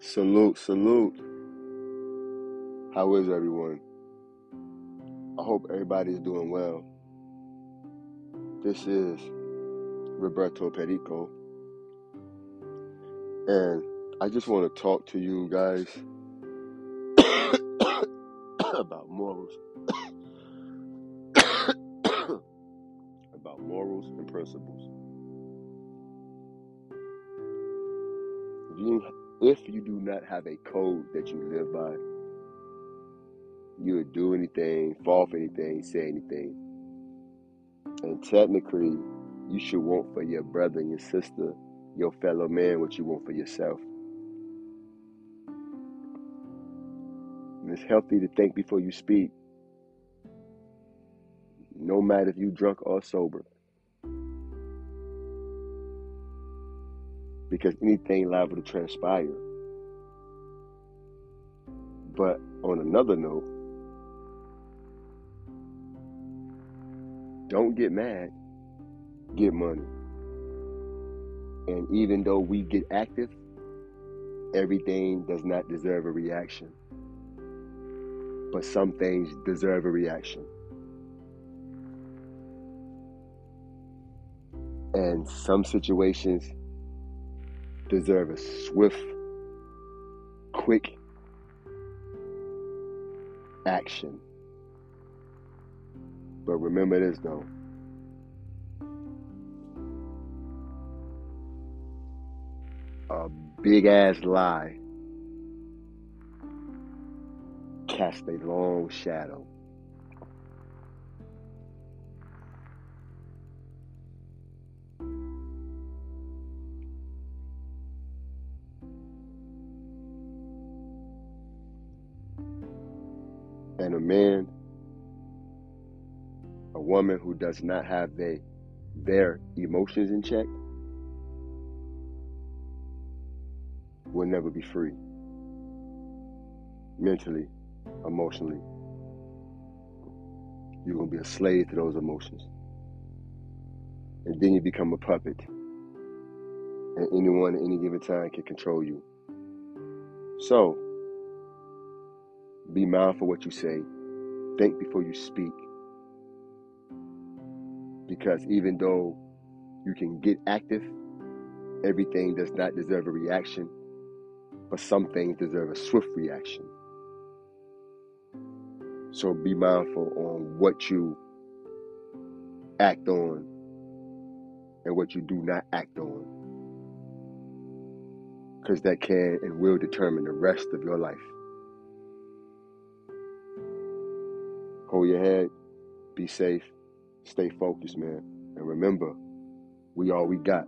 Salute, salute. How is everyone? I hope everybody is doing well. This is Roberto Perico, and I just want to talk to you guys about morals, about morals and principles. You, if you do not have a code that you live by, you would do anything, fall for anything, say anything. And technically, you should want for your brother and your sister, your fellow man, what you want for yourself. And it's healthy to think before you speak, no matter if you're drunk or sober. Because anything liable to transpire. But on another note, don't get mad, get money. And even though we get active, everything does not deserve a reaction. But some things deserve a reaction. And some situations deserve a swift, quick action. But remember this though. A big ass lie casts a long shadow. And a man, a woman who does not have they, their emotions in check will never be free. Mentally, emotionally. You're going to be a slave to those emotions. And then you become a puppet. And anyone at any given time can control you. So, be mindful what you say. Think before you speak. Because even though you can get active, everything does not deserve a reaction, but some things deserve a swift reaction. So be mindful on what you act on and what you do not act on. Because that can and will determine the rest of your life. Hold your head, be safe, stay focused, man. And remember, we all we got.